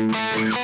Música